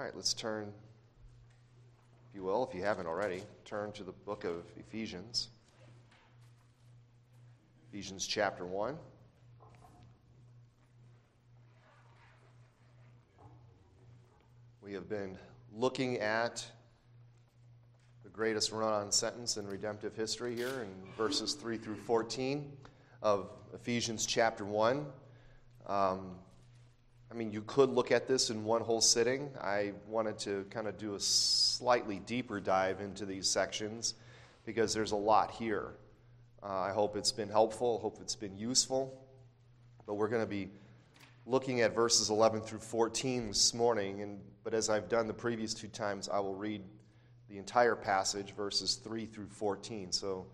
All right, let's turn, if you will, if you haven't already, turn to the book of Ephesians. Ephesians chapter 1. We have been looking at the greatest run on sentence in redemptive history here in verses 3 through 14 of Ephesians chapter 1. Um, I mean, you could look at this in one whole sitting. I wanted to kind of do a slightly deeper dive into these sections because there's a lot here. Uh, I hope it's been helpful. Hope it's been useful. But we're going to be looking at verses 11 through 14 this morning. And, but as I've done the previous two times, I will read the entire passage, verses 3 through 14. So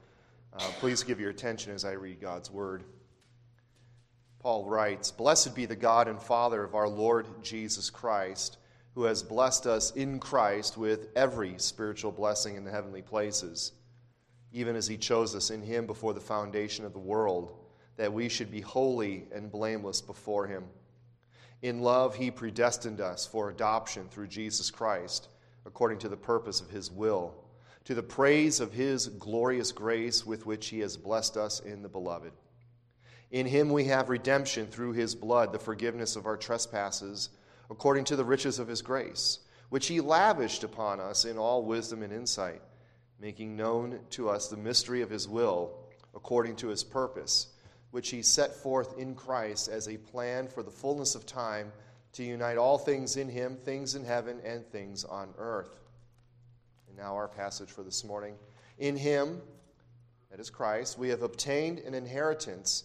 uh, please give your attention as I read God's word. Paul writes Blessed be the God and Father of our Lord Jesus Christ, who has blessed us in Christ with every spiritual blessing in the heavenly places, even as he chose us in him before the foundation of the world, that we should be holy and blameless before him. In love, he predestined us for adoption through Jesus Christ, according to the purpose of his will, to the praise of his glorious grace with which he has blessed us in the beloved. In him we have redemption through his blood, the forgiveness of our trespasses, according to the riches of his grace, which he lavished upon us in all wisdom and insight, making known to us the mystery of his will, according to his purpose, which he set forth in Christ as a plan for the fullness of time to unite all things in him, things in heaven and things on earth. And now our passage for this morning. In him, that is Christ, we have obtained an inheritance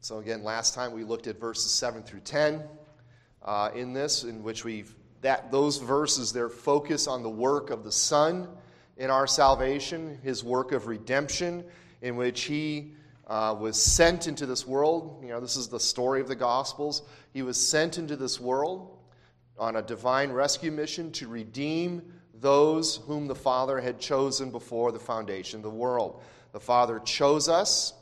So, again, last time we looked at verses 7 through 10 uh, in this, in which we've that those verses their focus on the work of the Son in our salvation, his work of redemption, in which he uh, was sent into this world. You know, this is the story of the Gospels. He was sent into this world on a divine rescue mission to redeem those whom the Father had chosen before the foundation of the world. The Father chose us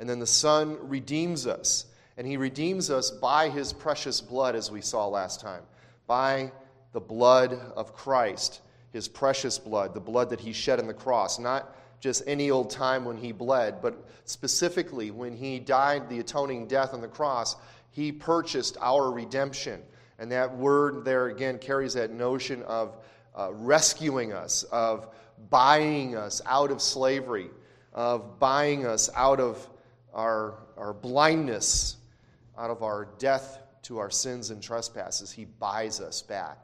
and then the Son redeems us. And he redeems us by his precious blood, as we saw last time, by the blood of Christ, his precious blood, the blood that he shed on the cross. Not just any old time when he bled, but specifically when he died the atoning death on the cross, he purchased our redemption. And that word there again carries that notion of uh, rescuing us, of buying us out of slavery, of buying us out of our, our blindness, out of our death to our sins and trespasses. He buys us back.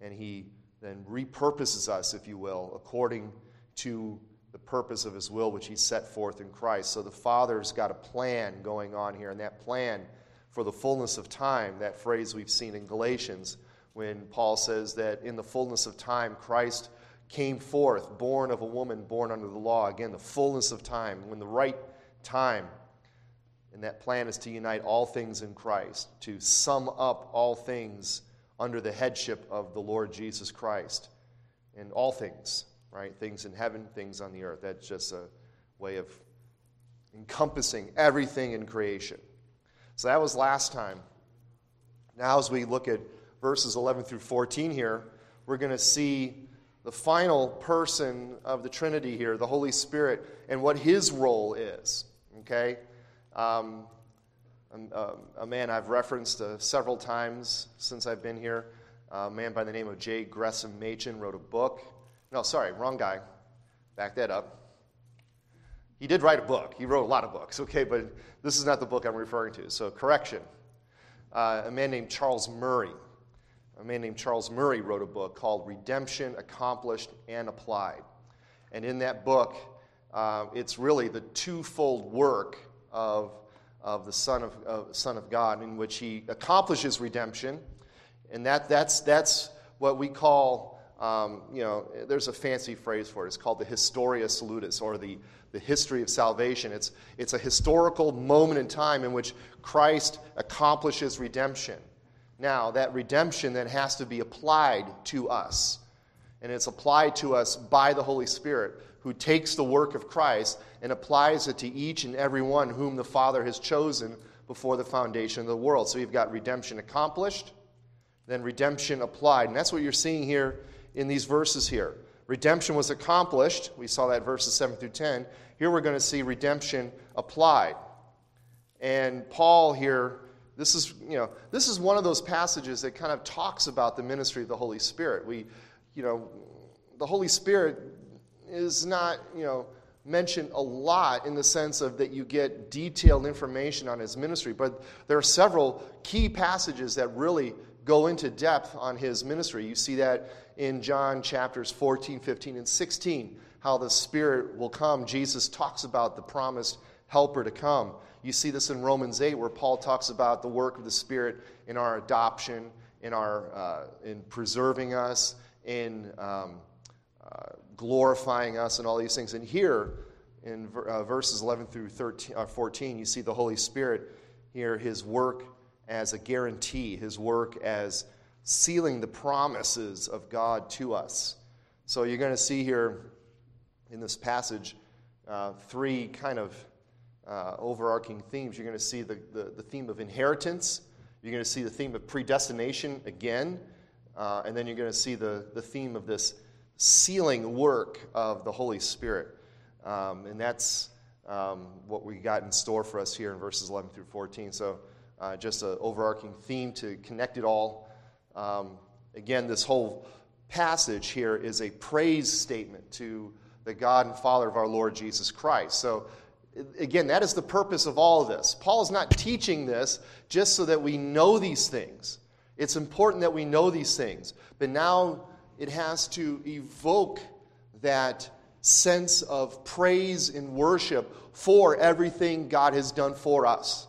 And He then repurposes us, if you will, according to the purpose of His will, which He set forth in Christ. So the Father's got a plan going on here, and that plan for the fullness of time, that phrase we've seen in Galatians, when Paul says that in the fullness of time, Christ came forth, born of a woman born under the law. Again, the fullness of time, when the right time. And that plan is to unite all things in Christ, to sum up all things under the headship of the Lord Jesus Christ. And all things, right? Things in heaven, things on the earth. That's just a way of encompassing everything in creation. So that was last time. Now, as we look at verses 11 through 14 here, we're going to see the final person of the Trinity here, the Holy Spirit, and what his role is okay? Um, a, a, man I've referenced uh, several times since I've been here, a man by the name of J. Gresham Machen, wrote a book. No, sorry, wrong guy. Back that up. He did write a book. He wrote a lot of books, okay, but this is not the book I'm referring to. So, correction. Uh, a man named Charles Murray. A man named Charles Murray wrote a book called Redemption Accomplished and Applied. And in that book, uh, it's really the twofold work of of the Son of, uh, Son of God, in which he accomplishes redemption. And that, that's, that's what we call, um, you know, there's a fancy phrase for it. It's called the Historia Salutis, or the, the history of salvation. It's, it's a historical moment in time in which Christ accomplishes redemption. Now, that redemption then has to be applied to us. And it's applied to us by the Holy Spirit, who takes the work of Christ and applies it to each and every one whom the Father has chosen before the foundation of the world. So you've got redemption accomplished, then redemption applied. And that's what you're seeing here in these verses here. Redemption was accomplished. We saw that verses 7 through 10. Here we're going to see redemption applied. And Paul here, this is, you know, this is one of those passages that kind of talks about the ministry of the Holy Spirit. We, you know, the Holy Spirit is not, you know, mentioned a lot in the sense of that you get detailed information on his ministry, but there are several key passages that really go into depth on his ministry. You see that in John chapters 14, 15, and 16, how the Spirit will come. Jesus talks about the promised helper to come. You see this in Romans 8, where Paul talks about the work of the Spirit in our adoption, in, our, uh, in preserving us, in um, uh, glorifying us, and all these things. And here, in uh, verses 11 through 13, uh, 14, you see the Holy Spirit here, his work as a guarantee, his work as sealing the promises of God to us. So you're going to see here in this passage uh, three kind of uh, overarching themes. You're going to see the, the, the, theme of inheritance, you're going to see the theme of predestination again, uh, and then you're going to see the, the theme of this sealing work of the Holy Spirit. Um, and that's um, what we got in store for us here in verses 11 through 14. So uh, just an overarching theme to connect it all. Um, again, this whole passage here is a praise statement to the God and Father of our Lord Jesus Christ. So, again, that is the purpose of all of this. Paul is not teaching this just so that we know these things. It's important that we know these things. But now it has to evoke that sense of praise and worship for everything God has done for us.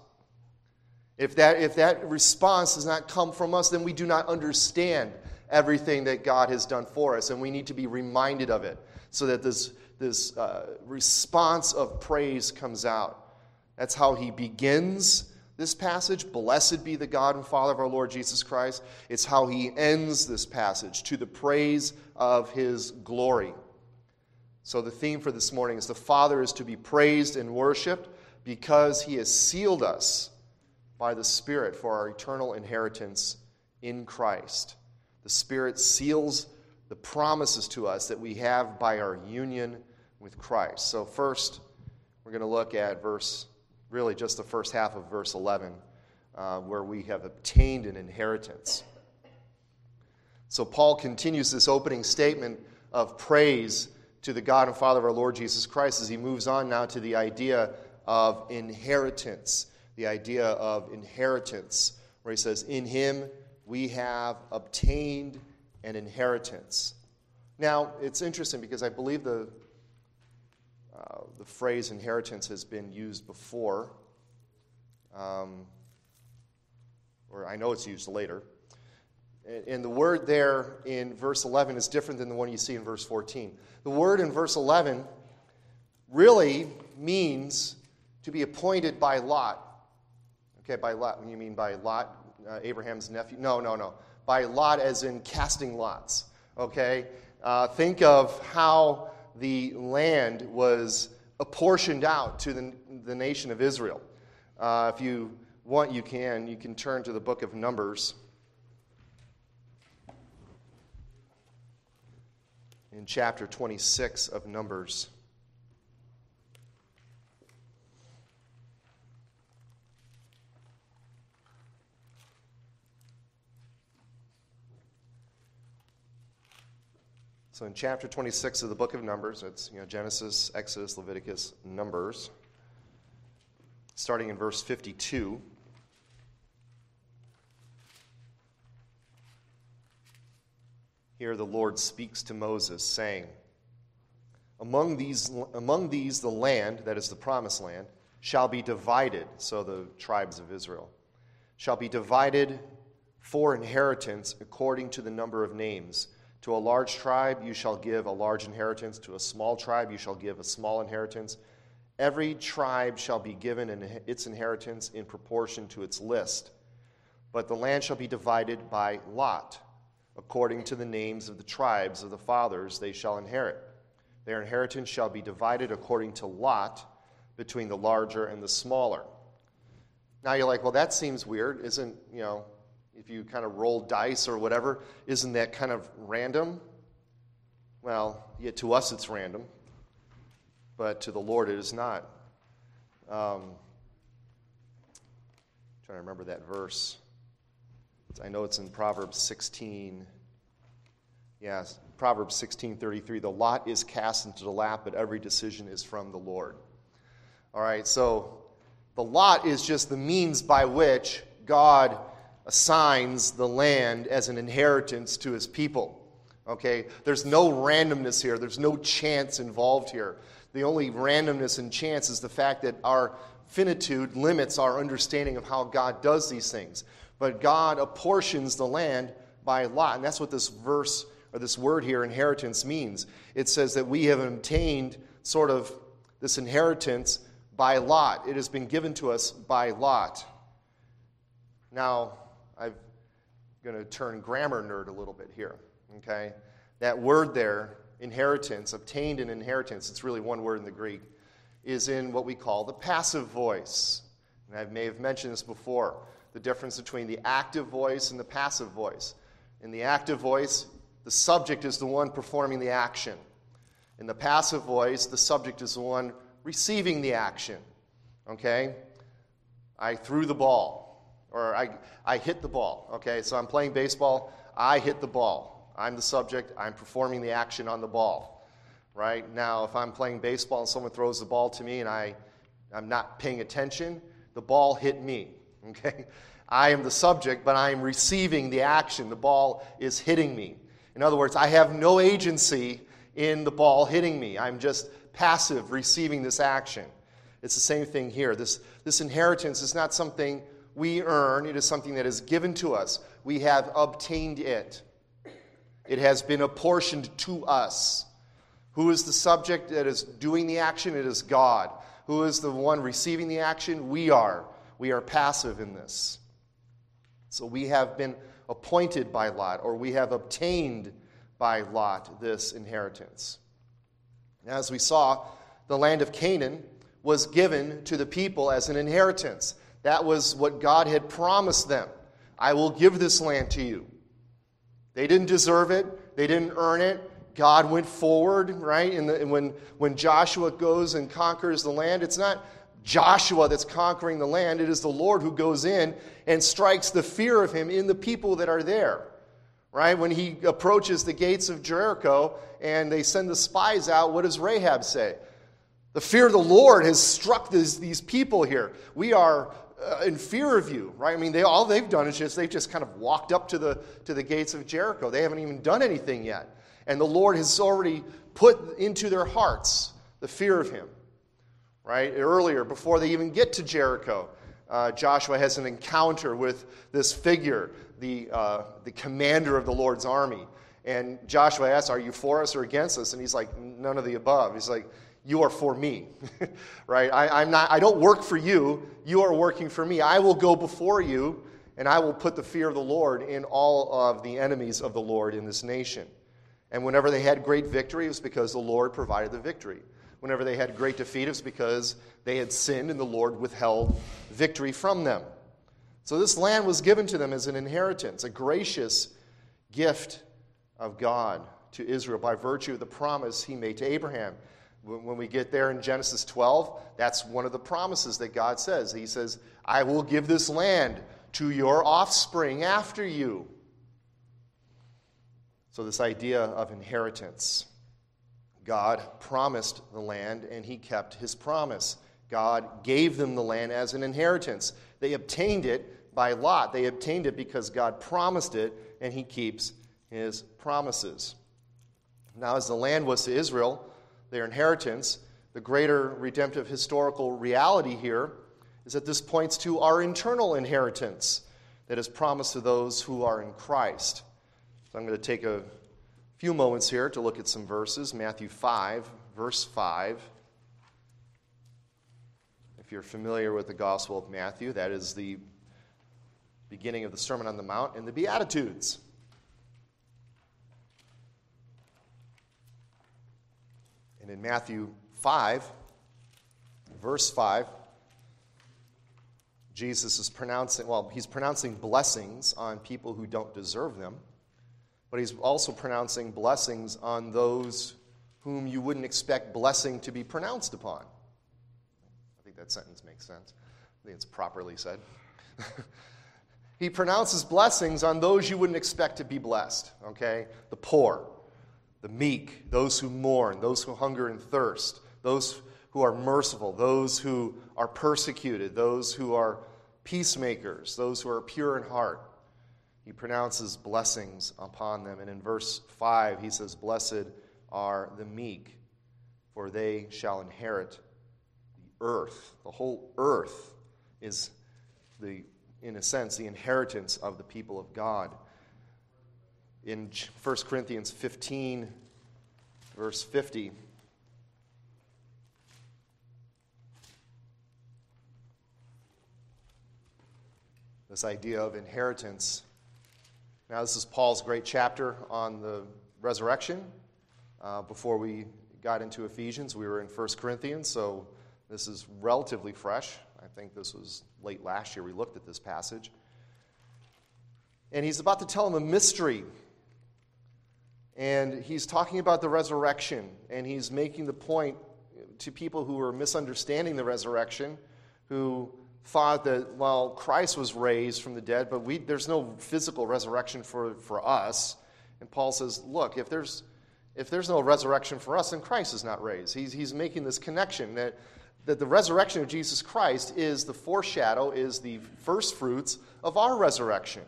If that, if that response does not come from us, then we do not understand everything that God has done for us, and we need to be reminded of it so that this, this uh, response of praise comes out. That's how he begins this passage. Blessed be the God and Father of our Lord Jesus Christ. It's how he ends this passage to the praise of his glory. So, the theme for this morning is the Father is to be praised and worshiped because he has sealed us by the Spirit for our eternal inheritance in Christ. The Spirit seals the promises to us that we have by our union with Christ. So, first, we're going to look at verse, really just the first half of verse 11, uh, where we have obtained an inheritance. So, Paul continues this opening statement of praise to the God and Father of our Lord Jesus Christ as he moves on now to the idea of inheritance the idea of inheritance, where he says, In him we have obtained an inheritance. Now, it's interesting because I believe the, uh, the phrase inheritance has been used before, um, or I know it's used later. And the word there in verse 11 is different than the one you see in verse 14. The word in verse 11 really means to be appointed by lot. Okay, by Lot, when you mean by Lot, uh, Abraham's nephew? No, no, no. By Lot, as in casting lots. Okay? Uh, think of how the land was apportioned out to the, the nation of Israel. Uh, if you want, you can. You can turn to the book of Numbers. In chapter 26 of Numbers. So in chapter 26 of the book of Numbers, it's you know, Genesis, Exodus, Leviticus, Numbers, starting in verse 52. Here the Lord speaks to Moses, saying, among these, among these, the land, that is the promised land, shall be divided, so the tribes of Israel, shall be divided for inheritance according to the number of names. To a large tribe you shall give a large inheritance, to a small tribe you shall give a small inheritance. Every tribe shall be given its inheritance in proportion to its list. But the land shall be divided by lot, according to the names of the tribes of the fathers they shall inherit. Their inheritance shall be divided according to lot between the larger and the smaller. Now you're like, well, that seems weird. Isn't, you know, if you kind of roll dice or whatever, isn't that kind of random? Well, yet to us it's random, but to the Lord it is not. Um, trying to remember that verse. I know it's in Proverbs 16. Yes, Proverbs 16:33. The lot is cast into the lap, but every decision is from the Lord. All right, so the lot is just the means by which God assigns the land as an inheritance to his people. Okay? There's no randomness here, there's no chance involved here. The only randomness and chance is the fact that our finitude limits our understanding of how God does these things. But God apportions the land by lot. And that's what this verse or this word here, inheritance, means. It says that we have obtained sort of this inheritance by lot. It has been given to us by lot. Now, I'm going to turn grammar nerd a little bit here. Okay? That word there, inheritance, obtained an inheritance, it's really one word in the Greek, is in what we call the passive voice. And I may have mentioned this before the difference between the active voice and the passive voice. In the active voice, the subject is the one performing the action. In the passive voice, the subject is the one receiving the action. Okay? I threw the ball, or I, I hit the ball. Okay, so I'm playing baseball, I hit the ball. I'm the subject, I'm performing the action on the ball. Right? Now, if I'm playing baseball and someone throws the ball to me and I, I'm not paying attention, the ball hit me. Okay? I am the subject, but I am receiving the action. The ball is hitting me. In other words, I have no agency in the ball hitting me. I'm just passive receiving this action. It's the same thing here. This, this inheritance is not something we earn, it is something that is given to us. We have obtained it, it has been apportioned to us. Who is the subject that is doing the action? It is God. Who is the one receiving the action? We are. We are passive in this. So we have been appointed by Lot, or we have obtained by Lot this inheritance. As we saw, the land of Canaan was given to the people as an inheritance. That was what God had promised them. I will give this land to you. They didn't deserve it, they didn't earn it. God went forward, right? And, when, when Joshua goes and conquers the land, it's not Joshua that's conquering the land, it is the Lord who goes in and strikes the fear of him in the people that are there right? When he approaches the gates of Jericho and they send the spies out, what does Rahab say? The fear of the Lord has struck this, these people here. We are in fear of you, right? I mean, they, all they've done is just, they've just kind of walked up to the, to the gates of Jericho. They haven't even done anything yet. And the Lord has already put into their hearts the fear of him, right? Earlier, before they even get to Jericho, uh, Joshua has an encounter with this figure the, uh, the commander of the Lord's army. And Joshua asks, Are you for us or against us? And he's like, None of the above. He's like, You are for me, right? I, I'm not, I don't work for you. You are working for me. I will go before you, and I will put the fear of the Lord in all of the enemies of the Lord in this nation. And whenever they had great victory, it was because the Lord provided the victory. Whenever they had great defeat, it was because they had sinned and the Lord withheld victory from them. So this land was given to them as an inheritance, a gracious gift of God to Israel by virtue of the promise he made to Abraham. When we get there in Genesis 12, that's one of the promises that God says. He says, I will give this land to your offspring after you. So, this idea of inheritance. God promised the land and he kept his promise. God gave them the land as an inheritance. They obtained it by lot. They obtained it because God promised it, and He keeps His promises. Now, as the land was to Israel, their inheritance, the greater redemptive historical reality here is that this points to our internal inheritance that is promised to those who are in Christ. So I'm going to take a few moments here to look at some verses. Matthew 5, verse 5. If you're familiar with the Gospel of Matthew, that is the beginning of the Sermon on the Mount and the Beatitudes. And in Matthew 5, verse 5, Jesus is pronouncing, well, he's pronouncing blessings on people who don't deserve them, but he's also pronouncing blessings on those whom you wouldn't expect blessing to be pronounced upon. I think that sentence makes sense. I think it's properly said. he pronounces blessings on those you wouldn't expect to be blessed, okay? The poor, the meek, those who mourn, those who hunger and thirst, those who are merciful, those who are persecuted, those who are peacemakers, those who are pure in heart. He pronounces blessings upon them. And in verse 5, he says, Blessed are the meek, for they shall inherit the earth. The whole earth is, the, in a sense, the inheritance of the people of God in 1 Corinthians 15, verse 50. This idea of inheritance. Now, this is Paul's great chapter on the resurrection. Uh, before we got into Ephesians, we were in 1 Corinthians, so this is relatively fresh. I think this was late last year we looked at this passage. And he's about to tell them a mystery and he's talking about the resurrection, and he's making the point to people who are misunderstanding the resurrection, who thought that, well, Christ was raised from the dead, but we, there's no physical resurrection for, for us. And Paul says, look, if there's, if there's no resurrection for us, then Christ is not raised. He's, he's making this connection that, that the resurrection of Jesus Christ is the foreshadow, is the first fruits of our resurrection.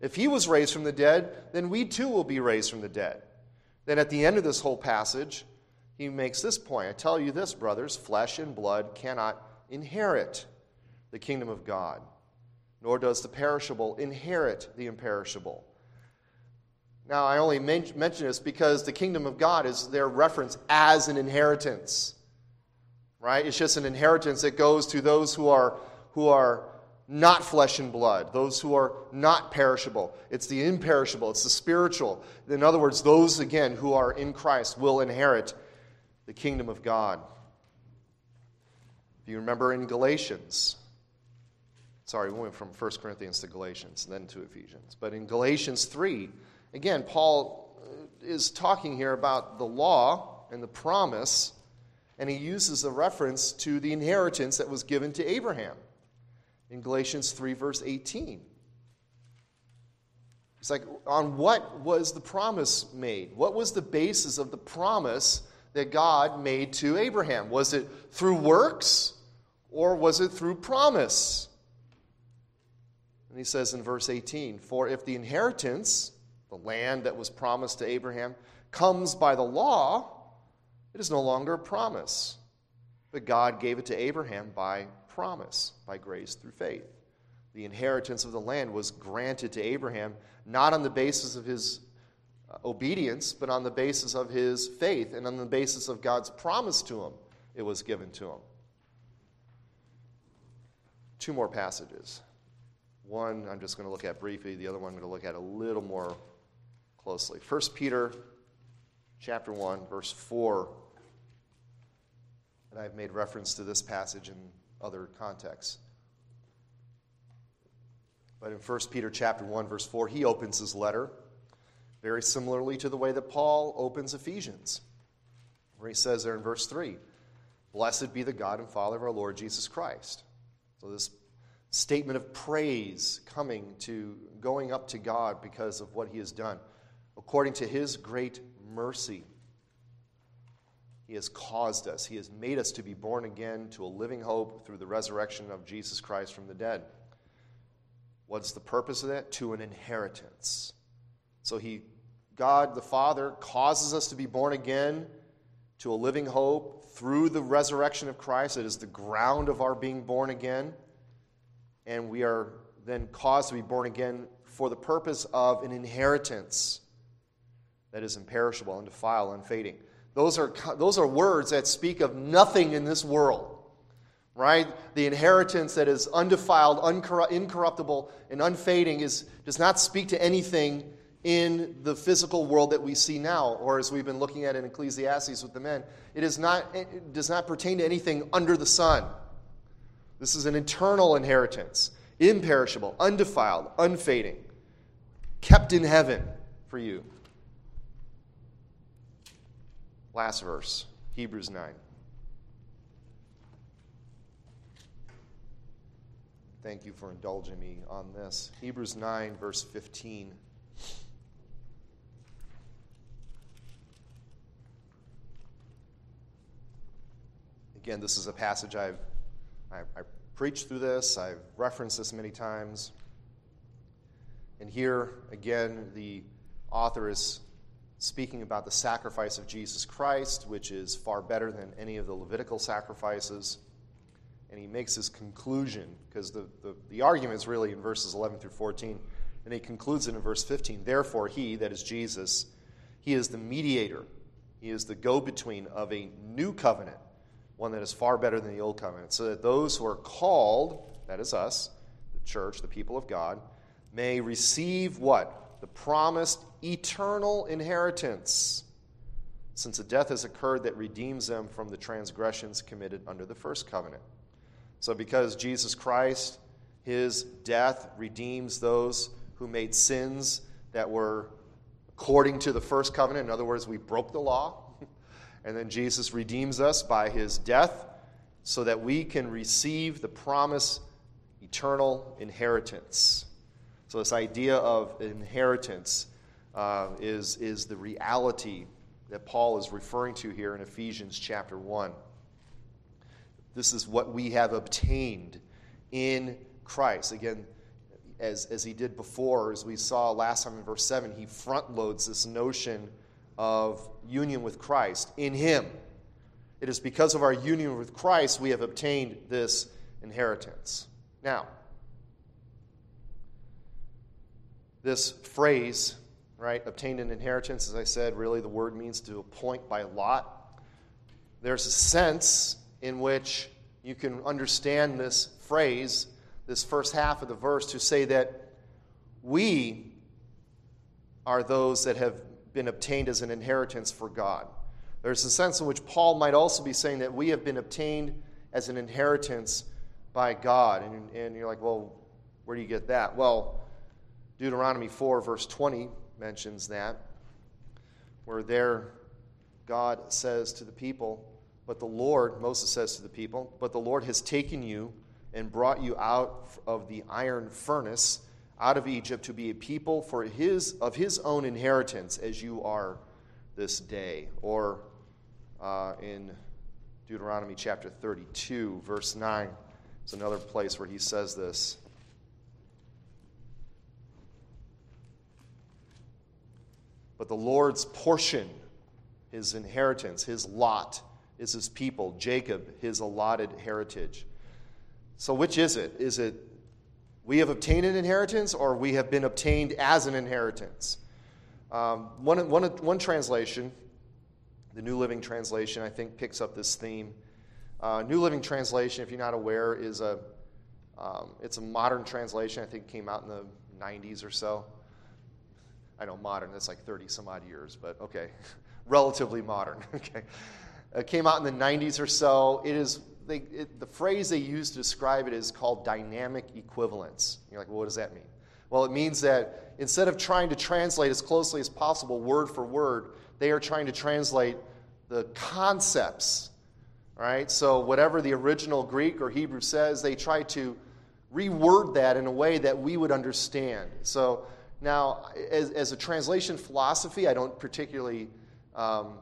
If he was raised from the dead, then we too will be raised from the dead. Then at the end of this whole passage, he makes this point I tell you this, brothers flesh and blood cannot inherit the kingdom of God, nor does the perishable inherit the imperishable. Now, I only mention this because the kingdom of God is their reference as an inheritance. Right? It's just an inheritance that goes to those who are, who are not flesh and blood, those who are not perishable. It's the imperishable, it's the spiritual. In other words, those, again, who are in Christ will inherit the kingdom of God. If you remember in Galatians, sorry, we went from 1 Corinthians to Galatians, then to Ephesians. But in Galatians 3, again, Paul uh, is talking here about the law and the promise, and he uses a reference to the inheritance that was given to Abraham in Galatians 3, verse 18. It's like, on what was the promise made? What was the basis of the promise that God made to Abraham? Was it through works or was it through promise? And he says in verse 18 For if the inheritance, the land that was promised to Abraham, comes by the law, it is no longer a promise. But God gave it to Abraham by promise by grace through faith. The inheritance of the land was granted to Abraham not on the basis of his uh, obedience, but on the basis of his faith and on the basis of God's promise to him, it was given to him. Two more passages. One I'm just going to look at briefly, the other one I'm going to look at a little more closely. 1 Peter chapter 1 verse 4 and I've made reference to this passage in other contexts. But in 1 Peter chapter 1 verse 4, he opens his letter very similarly to the way that Paul opens Ephesians. Where he says there in verse 3, "Blessed be the God and Father of our Lord Jesus Christ." So this statement of praise coming to going up to God because of what he has done according to his great mercy he has caused us. He has made us to be born again to a living hope through the resurrection of Jesus Christ from the dead. What's the purpose of that? To an inheritance. So he God the Father causes us to be born again to a living hope through the resurrection of Christ. It is the ground of our being born again. And we are then caused to be born again for the purpose of an inheritance that is imperishable, undefiled, unfading. Those are, those are words that speak of nothing in this world, right? The inheritance that is undefiled, incorruptible, and unfading is, does not speak to anything in the physical world that we see now, or as we've been looking at in Ecclesiastes with the men. It, is not, it does not pertain to anything under the sun. This is an eternal inheritance, imperishable, undefiled, unfading, kept in heaven for you. Last verse, Hebrews 9. Thank you for indulging me on this. Hebrews 9, verse 15. Again, this is a passage I've I, I preached through this, I've referenced this many times. And here, again, the author is speaking about the sacrifice of Jesus Christ, which is far better than any of the Levitical sacrifices. And he makes his conclusion, because the, the, the, argument is really in verses 11 through 14. And he concludes it in verse 15. Therefore, he, that is Jesus, he is the mediator, he is the go between of a new covenant, one that is far better than the old covenant, so that those who are called, that is us, the church, the people of God, may receive what? The promised eternal inheritance, since a death has occurred that redeems them from the transgressions committed under the first covenant. So, because Jesus Christ, his death redeems those who made sins that were according to the first covenant, in other words, we broke the law, and then Jesus redeems us by his death so that we can receive the promised eternal inheritance. So, this idea of inheritance uh, is, is the reality that Paul is referring to here in Ephesians chapter 1. This is what we have obtained in Christ. Again, as, as he did before, as we saw last time in verse 7, he front loads this notion of union with Christ in him. It is because of our union with Christ we have obtained this inheritance. Now, this phrase, right, obtained an inheritance, as I said, really the word means to appoint by lot. There's a sense in which you can understand this phrase, this first half of the verse, to say that we are those that have been obtained as an inheritance for God. There's a sense in which Paul might also be saying that we have been obtained as an inheritance by God. And, and you're like, well, where do you get that? Well, Deuteronomy 4, verse 20 mentions that, where there God says to the people, But the Lord, Moses says to the people, But the Lord has taken you and brought you out of the iron furnace, out of Egypt, to be a people for his, of his own inheritance, as you are this day. Or uh, in Deuteronomy chapter 32, verse 9, it's another place where he says this. But the Lord's portion, his inheritance, his lot, is his people, Jacob, his allotted heritage. So, which is it? Is it we have obtained an inheritance or we have been obtained as an inheritance? Um, one, one, one translation, the New Living Translation, I think picks up this theme. Uh, New Living Translation, if you're not aware, is a um, it's a modern translation. I think came out in the 90s or so. I know modern, that's like 30 some odd years, but okay. Relatively modern, okay. It came out in the 90s or so. It is, they, it, the phrase they use to describe it is called dynamic equivalence. You're like, well, what does that mean? Well, it means that instead of trying to translate as closely as possible, word for word, they are trying to translate the concepts, right? So, whatever the original Greek or Hebrew says, they try to reword that in a way that we would understand. So, now, as, as a translation philosophy, I don't particularly um,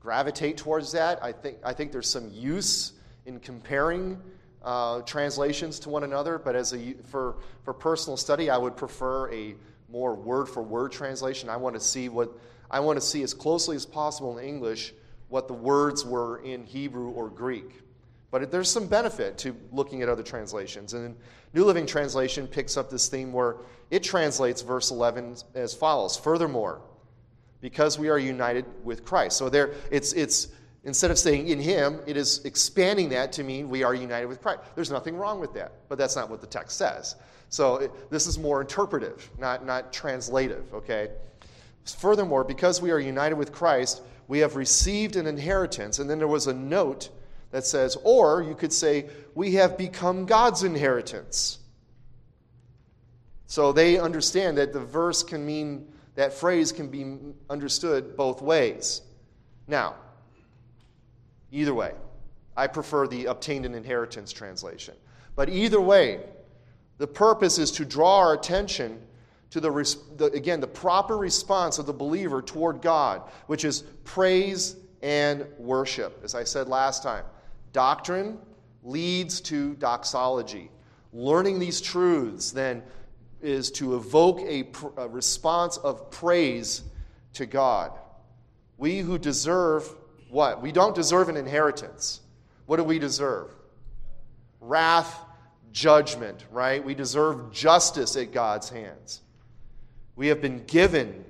gravitate towards that. I think, I think there's some use in comparing uh, translations to one another, but as a, for, for personal study, I would prefer a more word for word translation. I want to see what I want to see as closely as possible in English what the words were in Hebrew or Greek. But there's some benefit to looking at other translations. And New Living Translation picks up this theme where it translates verse 11 as follows Furthermore, because we are united with Christ. So there, it's, it's instead of saying in Him, it is expanding that to mean we are united with Christ. There's nothing wrong with that, but that's not what the text says. So it, this is more interpretive, not, not translative, okay? Furthermore, because we are united with Christ, we have received an inheritance. And then there was a note that says, or you could say, we have become God's inheritance. So they understand that the verse can mean, that phrase can be understood both ways. Now, either way, I prefer the obtained an inheritance translation. But either way, the purpose is to draw our attention to the, the, again the proper response of the believer toward God, which is praise and worship. As I said last time, doctrine leads to doxology. Learning these truths then is to evoke a, a response of praise to God. We who deserve what? We don't deserve an inheritance. What do we deserve? Wrath, judgment, right? We deserve justice at God's hands. We have been given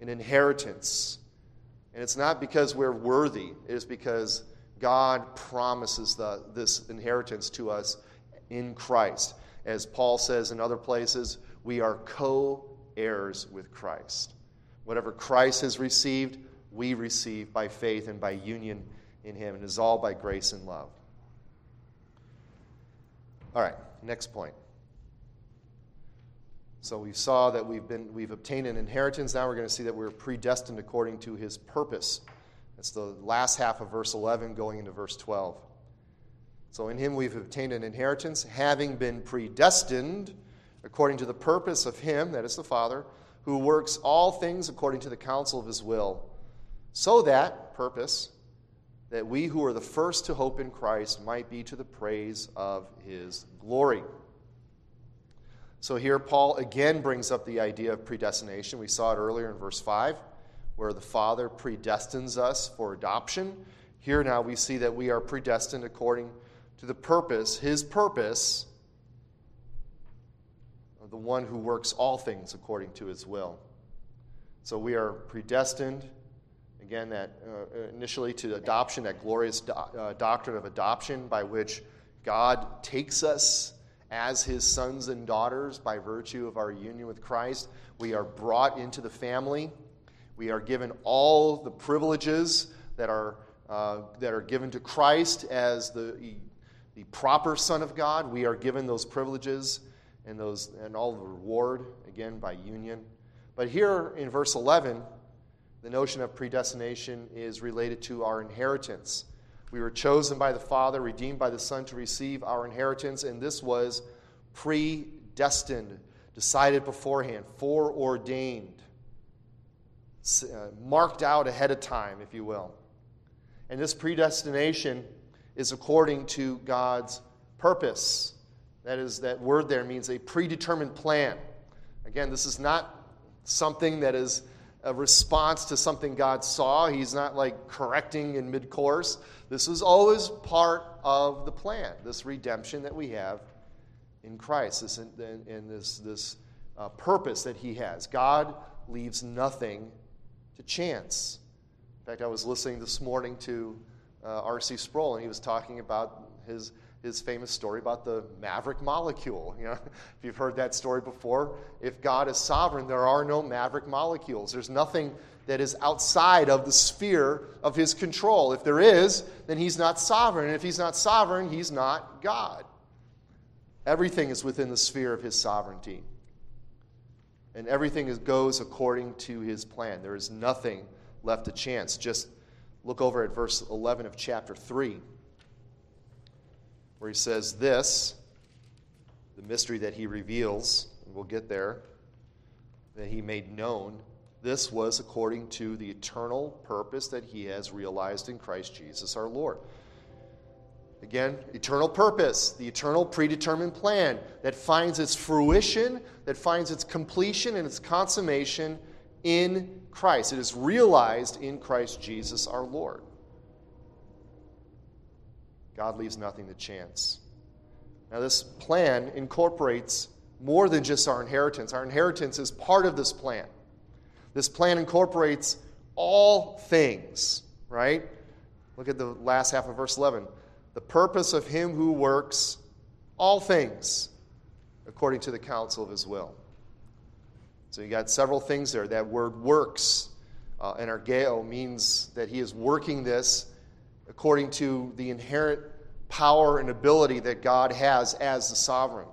an inheritance. And it's not because we're worthy, it is because God promises the, this inheritance to us in Christ. As Paul says in other places, we are co heirs with Christ. Whatever Christ has received, we receive by faith and by union in Him. And it is all by grace and love. All right, next point. So we saw that we've, been, we've obtained an inheritance. Now we're going to see that we're predestined according to his purpose. That's the last half of verse 11 going into verse 12. So in him we've obtained an inheritance, having been predestined according to the purpose of him, that is the Father, who works all things according to the counsel of his will. So that, purpose, that we who are the first to hope in Christ might be to the praise of his glory. So here, Paul again brings up the idea of predestination. We saw it earlier in verse 5, where the Father predestines us for adoption. Here now we see that we are predestined according to the purpose, his purpose, the one who works all things according to his will. So we are predestined, again, that uh, initially to adoption, that glorious do- uh, doctrine of adoption by which God takes us as his sons and daughters by virtue of our union with Christ. We are brought into the family. We are given all the privileges that are, uh, that are given to Christ as the, the proper Son of God. We are given those privileges and, those, and all the reward, again, by union. But here in verse 11, the notion of predestination is related to our inheritance. We were chosen by the Father, redeemed by the Son to receive our inheritance, and this was predestined, decided beforehand, foreordained, marked out ahead of time, if you will. And this predestination is according to God's purpose. That is, that word there means a predetermined plan. Again, this is not something that is a response to something God saw. He's not like correcting in mid course. This was always part of the plan, this redemption that we have in Christ, this, in, this, this uh, purpose that He has. God leaves nothing to chance. In fact, I was listening this morning to uh, R.C. Sproul, and he was talking about his, his famous story about the maverick molecule. You know, if you've heard that story before, if God is sovereign, there are no maverick molecules. There's nothing that is outside of the sphere of his control. If there is, then he's not sovereign. And if he's not sovereign, he's not God. Everything is within the sphere of his sovereignty. And everything is, goes according to his plan. There is nothing left to chance. Just look over at verse 11 of chapter 3, where he says, This, the mystery that he reveals, and we'll get there, that he made known this was according to the eternal purpose that he has realized in Christ Jesus our Lord. Again, eternal purpose, the eternal predetermined plan that finds its fruition, that finds its completion and its consummation in Christ. It is realized in Christ Jesus our Lord. God leaves nothing to chance. Now, this plan incorporates more than just our inheritance. Our inheritance is part of this plan. This plan incorporates all things, right? Look at the last half of verse 11. The purpose of him who works all things according to the counsel of his will. So you got several things there. That word works uh, energeo means that he is working this according to the inherent power and ability that God has as the sovereign.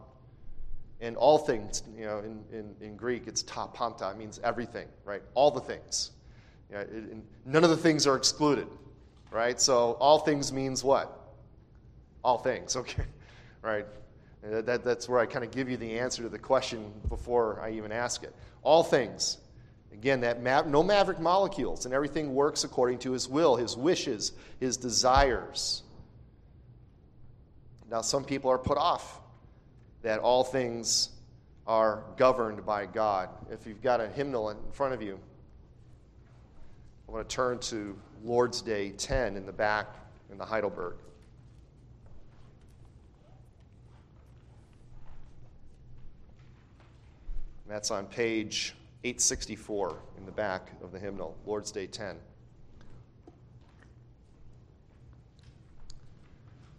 And all things, you know, in, in, in Greek, it's ta panta, means everything, right? All the things. It, none of the things are excluded, right? So all things means what? All things, okay, right? That, that's where I kind of give you the answer to the question before I even ask it. All things. Again, that ma- no maverick molecules, and everything works according to his will, his wishes, his desires. Now, some people are put off that all things are governed by God. If you've got a hymnal in front of you, I want to turn to Lord's Day 10 in the back in the Heidelberg. That's on page 864 in the back of the hymnal, Lord's Day 10.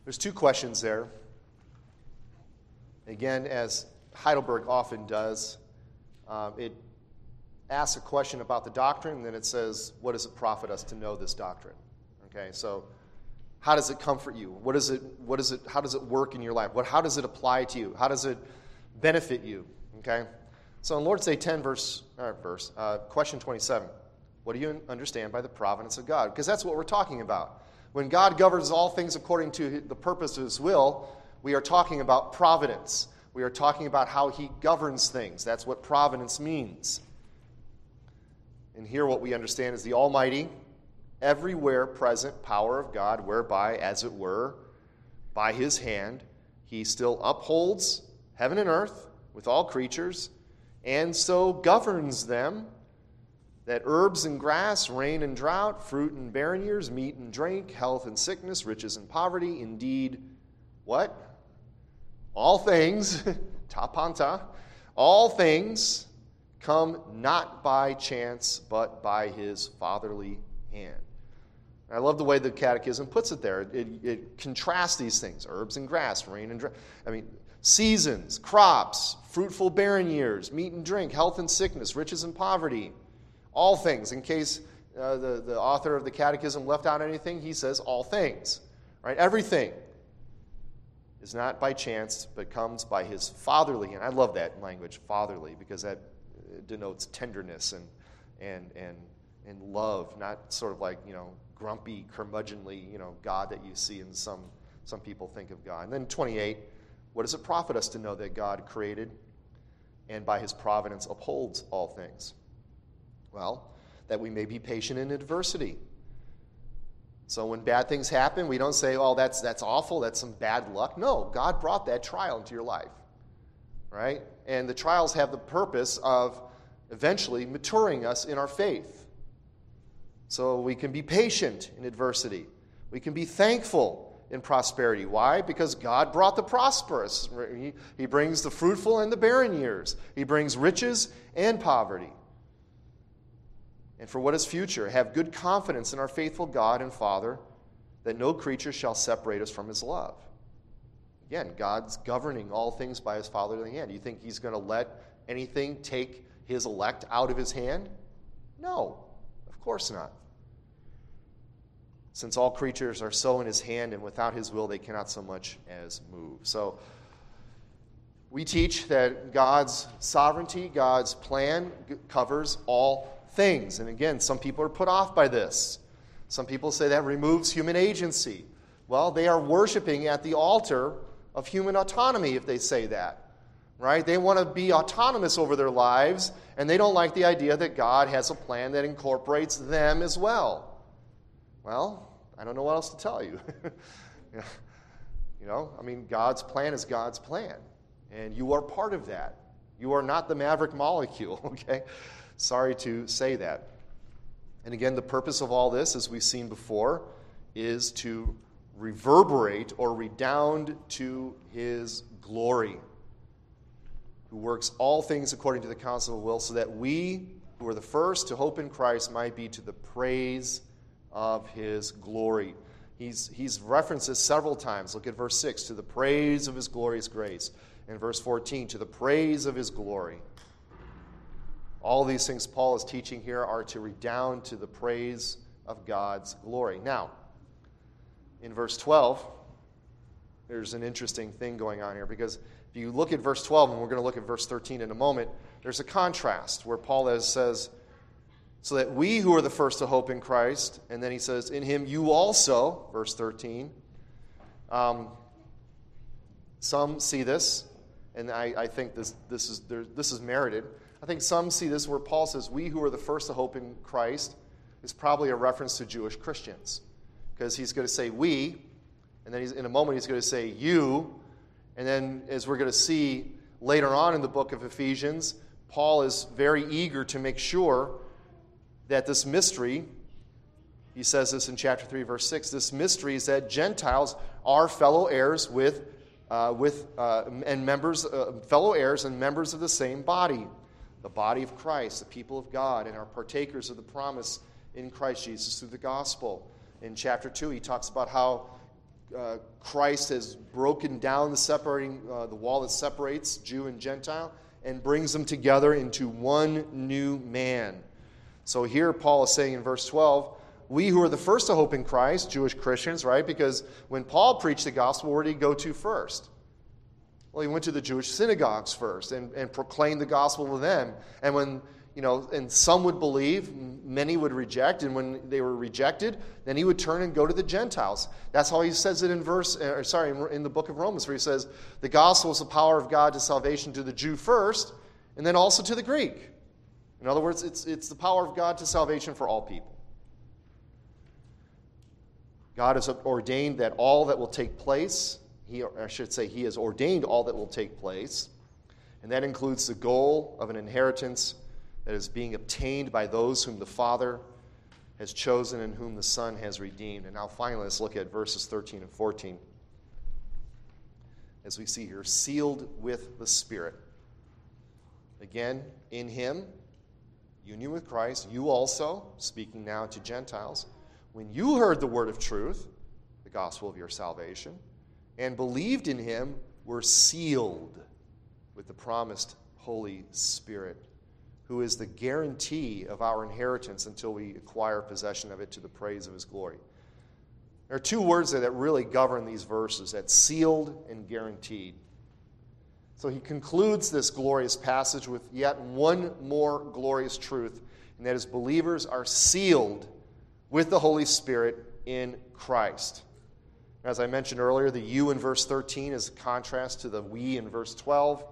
There's two questions there. Again, as Heidelberg often does, um, it asks a question about the doctrine, and then it says, What does it profit us to know this doctrine? Okay, so how does it comfort you? What is it, what is it, how does it work in your life? What, how does it apply to you? How does it benefit you? Okay? So in Lord's Day 10, verse, uh, verse uh, question 27, what do you understand by the providence of God? Because that's what we're talking about. When God governs all things according to the purpose of his will, we are talking about providence. We are talking about how he governs things. That's what providence means. And here, what we understand is the Almighty, everywhere present power of God, whereby, as it were, by his hand, he still upholds heaven and earth with all creatures and so governs them that herbs and grass, rain and drought, fruit and barren years, meat and drink, health and sickness, riches and poverty, indeed, what? All things, ta panta, all things come not by chance, but by his fatherly hand. I love the way the Catechism puts it there. It, it contrasts these things herbs and grass, rain and drought. I mean, seasons, crops, fruitful barren years, meat and drink, health and sickness, riches and poverty, all things. In case uh, the, the author of the Catechism left out anything, he says all things. Right? Everything is not by chance, but comes by his fatherly. And I love that language, fatherly, because that denotes tenderness and, and, and, and love, not sort of like, you know, grumpy, curmudgeonly, you know, God that you see in some, some people think of God. And then 28 what does it profit us to know that God created and by his providence upholds all things? Well, that we may be patient in adversity. So when bad things happen, we don't say, oh, that's, that's awful, that's some bad luck. No, God brought that trial into your life, right? And the trials have the purpose of eventually maturing us in our faith. So we can be patient in adversity. We can be thankful in prosperity. Why? Because God brought the prosperous. He, he brings the fruitful and the barren years, He brings riches and poverty. And for what is future, have good confidence in our faithful God and Father that no creature shall separate us from His love. Again, God's governing all things by His fatherly hand. Do you think He's going to let anything take His elect out of His hand? No, of course not since all creatures are so in his hand, and without his will they cannot so much as move. So we teach that God's sovereignty, God's plan covers all things. And again, some people are put off by this. Some people say that removes human agency. Well, they are worshiping at the altar of human autonomy if they say that. Right? They want to be autonomous over their lives, and they don't like the idea that God has a plan that incorporates them as well. Well, I don't know what else to tell you. you know, I mean, God's plan is God's plan, and you are part of that. You are not the maverick molecule, okay? Sorry to say that. And again, the purpose of all this, as we've seen before, is to reverberate or redound to his glory, who works all things according to the counsel of will, so that we who are the first to hope in Christ might be to the praise of his glory. He's, he's referenced this several times. Look at verse 6 to the praise of his glorious grace. In verse 14, to the praise of his glory. All these things Paul is teaching here are to redound to the praise of God's glory. Now, in verse 12, there's an interesting thing going on here because if you look at verse 12, and we're going to look at verse 13 in a moment, there's a contrast where Paul says, So that we who are the first to hope in Christ, and then he says, In him you also, verse 13. Um, some see this, and I, I think this, this, is, this is merited. I think some see this where Paul says, We who are the first to hope in Christ, is probably a reference to Jewish Christians. Because he's going to say we, and then in a moment he's going to say you, and then as we're going to see later on in the book of Ephesians, Paul is very eager to make sure that this mystery, he says this in chapter 3, verse 6, this mystery is that Gentiles are fellow heirs with, uh, with uh, and members, uh, fellow heirs and members of the same body, the body of Christ, the people of God, and are partakers of the promise in Christ Jesus through the gospel. In chapter 2, he talks about how uh, Christ has broken down the separating uh, the wall that separates Jew and Gentile and brings them together into one new man. So here Paul is saying in verse 12, we who are the first to hope in Christ, Jewish Christians, right? Because when Paul preached the gospel, where did he go to first? Well, he went to the Jewish synagogues first and, and proclaimed the gospel to them. And when you know, and some would believe, many would reject, and when they were rejected, then he would turn and go to the Gentiles. That's how he says it in verse, uh, or sorry, in the book of Romans, where he says, the gospel is the power of God to salvation to the Jew first, and then also to the Greek. In other words, it's, it's the power of God to salvation for all people. God has ordained that all that will take place, he, I should say, He has ordained all that will take place, and that includes the goal of an inheritance that is being obtained by those whom the Father has chosen and whom the Son has redeemed. And now, finally, let's look at verses 13 and 14. As we see here, sealed with the Spirit. Again, in Him, union with Christ, you also, speaking now to Gentiles, when you heard the word of truth, the gospel of your salvation, and believed in Him, were sealed with the promised Holy Spirit who is the guarantee of our inheritance until we acquire possession of it to the praise of his glory. There are two words there that really govern these verses that sealed and guaranteed. So he concludes this glorious passage with yet one more glorious truth, and that is believers are sealed with the Holy Spirit in Christ. As I mentioned earlier, the you in verse 13 is a contrast to the we in verse 12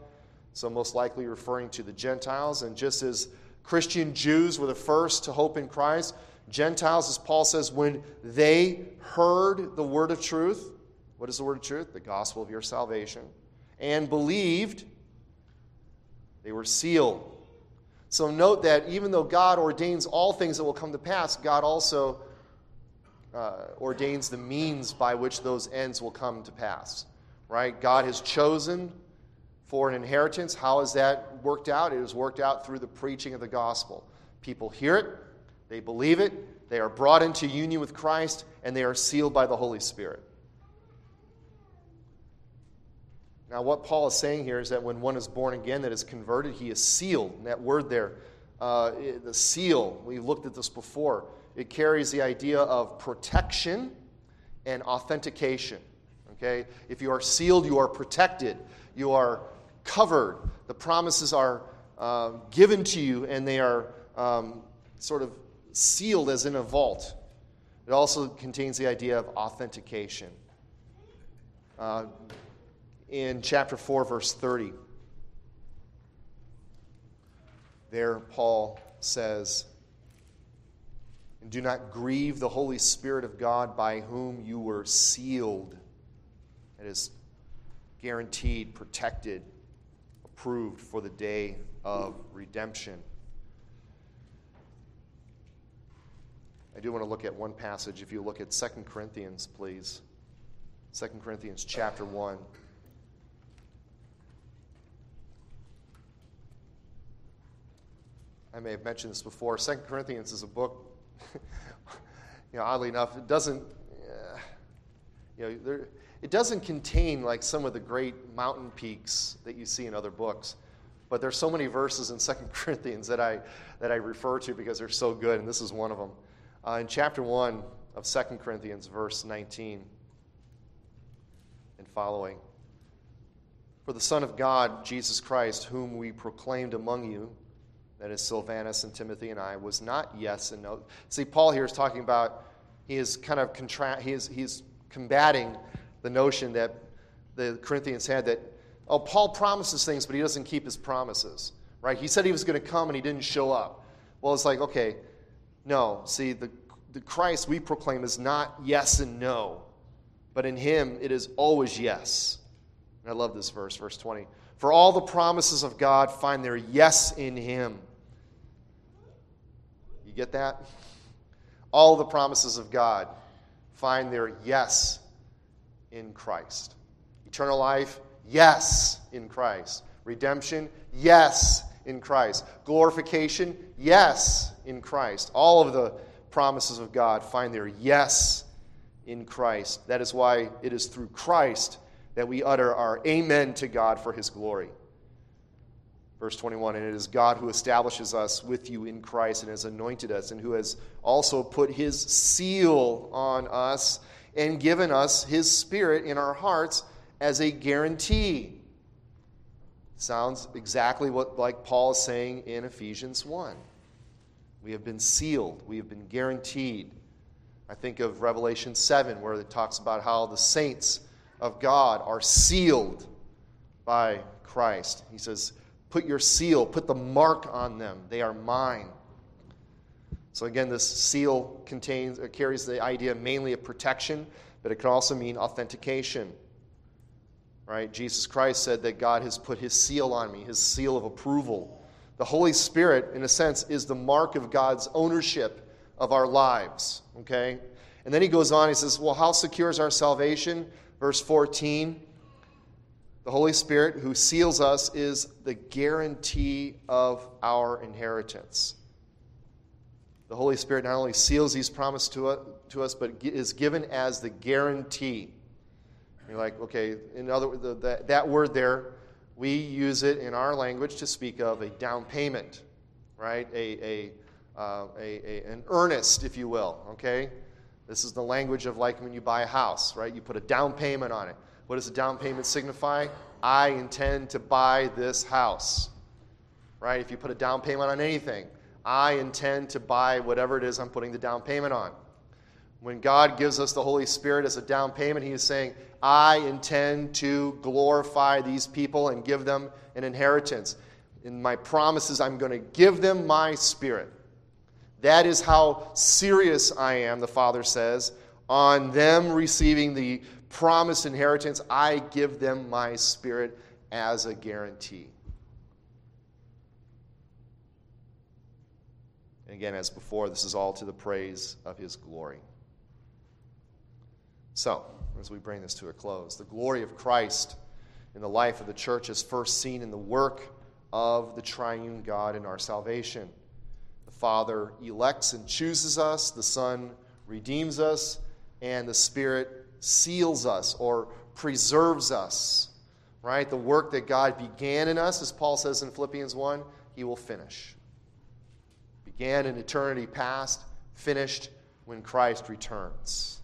so most likely referring to the Gentiles. And just as Christian Jews were the first to hope in Christ, Gentiles, as Paul says, when they heard the word of truth, what is the word of truth? The gospel of your salvation, and believed, they were sealed. So note that even though God ordains all things that will come to pass, God also uh, ordains the means by which those ends will come to pass. Right? God has chosen for an inheritance. How has that worked out? It has worked out through the preaching of the gospel. People hear it, they believe it, they are brought into union with Christ, and they are sealed by the Holy Spirit. Now, what Paul is saying here is that when one is born again, that is converted, he is sealed. And that word there, uh, the seal, We've looked at this before, it carries the idea of protection and authentication. Okay? If you are sealed, you are protected. You are covered. The promises are uh, given to you and they are um, sort of sealed as in a vault. It also contains the idea of authentication. Uh, in chapter 4, verse 30, there Paul says, Do not grieve the Holy Spirit of God by whom you were sealed. That is guaranteed, protected, approved for the day of redemption. I do want to look at one passage. If you look at 2 Corinthians, please. 2 Corinthians chapter 1. I may have mentioned this before. 2 Corinthians is a book, you know, oddly enough, it doesn't, you know, there, it doesn't contain like some of the great mountain peaks that you see in other books. But there's so many verses in 2 Corinthians that I, that I refer to because they're so good, and this is one of them. Uh, in chapter 1 of 2 Corinthians, verse 19 and following. For the Son of God, Jesus Christ, whom we proclaimed among you, that is Silvanus and Timothy and I, was not yes and no. See, Paul here is talking about, he is kind of contra- he is, he's combating the notion that the Corinthians had that, oh, Paul promises things, but he doesn't keep his promises, right? He said he was going to come and he didn't show up. Well, it's like, okay, no. See, the, the Christ we proclaim is not yes and no, but in him it is always yes. And I love this verse, verse 20. For all the promises of God find their yes in him. You get that? All the promises of God find their yes in Christ. Eternal life, yes, in Christ. Redemption, yes, in Christ. Glorification, yes, in Christ. All of the promises of God find their yes in Christ. That is why it is through Christ that we utter our amen to God for his glory. Verse 21 And it is God who establishes us with you in Christ and has anointed us, and who has also put his seal on us and given us his spirit in our hearts as a guarantee. Sounds exactly what like Paul is saying in Ephesians 1. We have been sealed, we have been guaranteed. I think of Revelation 7 where it talks about how the saints of God are sealed by Christ. He says, "Put your seal, put the mark on them. They are mine." So again, this seal contains carries the idea mainly of protection, but it can also mean authentication. Right? Jesus Christ said that God has put his seal on me, his seal of approval. The Holy Spirit, in a sense, is the mark of God's ownership of our lives. Okay? And then he goes on, he says, Well, how secure is our salvation? Verse 14 The Holy Spirit who seals us is the guarantee of our inheritance. The Holy Spirit not only seals these promises to us, but is given as the guarantee. You're like, okay, in other words, that, that word there, we use it in our language to speak of a down payment, right? A, a, uh, a, a, an earnest, if you will, okay? This is the language of like when you buy a house, right? You put a down payment on it. What does a down payment signify? I intend to buy this house, right? If you put a down payment on anything, I intend to buy whatever it is I'm putting the down payment on. When God gives us the Holy Spirit as a down payment, He is saying, I intend to glorify these people and give them an inheritance. In my promises, I'm going to give them my Spirit. That is how serious I am, the Father says, on them receiving the promised inheritance. I give them my Spirit as a guarantee. And again, as before, this is all to the praise of his glory. So, as we bring this to a close, the glory of Christ in the life of the church is first seen in the work of the triune God in our salvation. The Father elects and chooses us, the Son redeems us, and the Spirit seals us or preserves us. Right? The work that God began in us, as Paul says in Philippians 1, he will finish began in eternity past, finished when Christ returns.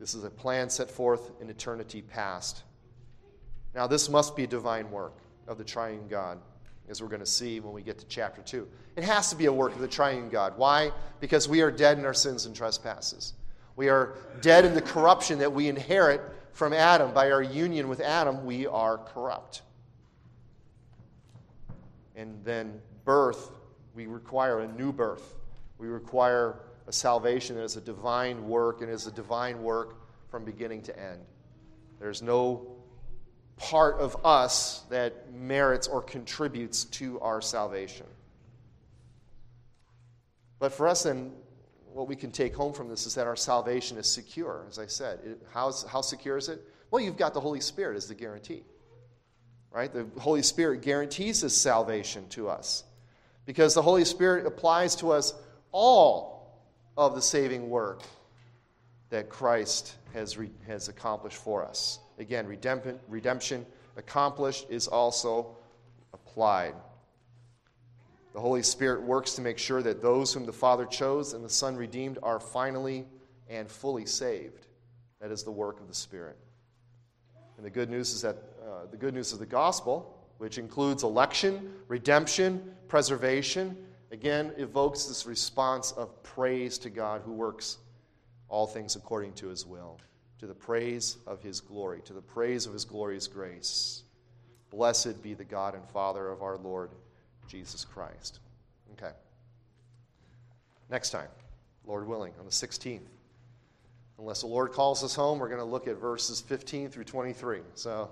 This is a plan set forth in eternity past. Now, this must be divine work of the triune God, as we're going to see when we get to chapter 2. It has to be a work of the triune God. Why? Because we are dead in our sins and trespasses. We are dead in the corruption that we inherit from Adam. By our union with Adam, we are corrupt. And then birth, we require a new birth. We require a salvation that is a divine work and is a divine work from beginning to end. There's no part of us that merits or contributes to our salvation. But for us, then, what we can take home from this is that our salvation is secure, as I said. It, how's, how secure is it? Well, you've got the Holy Spirit as the guarantee. Right? The Holy Spirit guarantees this salvation to us because the Holy Spirit applies to us all of the saving work that Christ has, re, has accomplished for us. Again, redemption, accomplished is also applied. The Holy Spirit works to make sure that those whom the Father chose and the Son redeemed are finally and fully saved. That is the work of the Spirit. And the good news is that uh, the good news of the gospel, which includes election, redemption, preservation, again evokes this response of praise to God who works all things according to his will, to the praise of his glory, to the praise of his glorious grace. Blessed be the God and Father of our Lord Jesus Christ. Okay. Next time, Lord willing, on the 16th. Unless the Lord calls us home, we're going to look at verses 15 through 23. So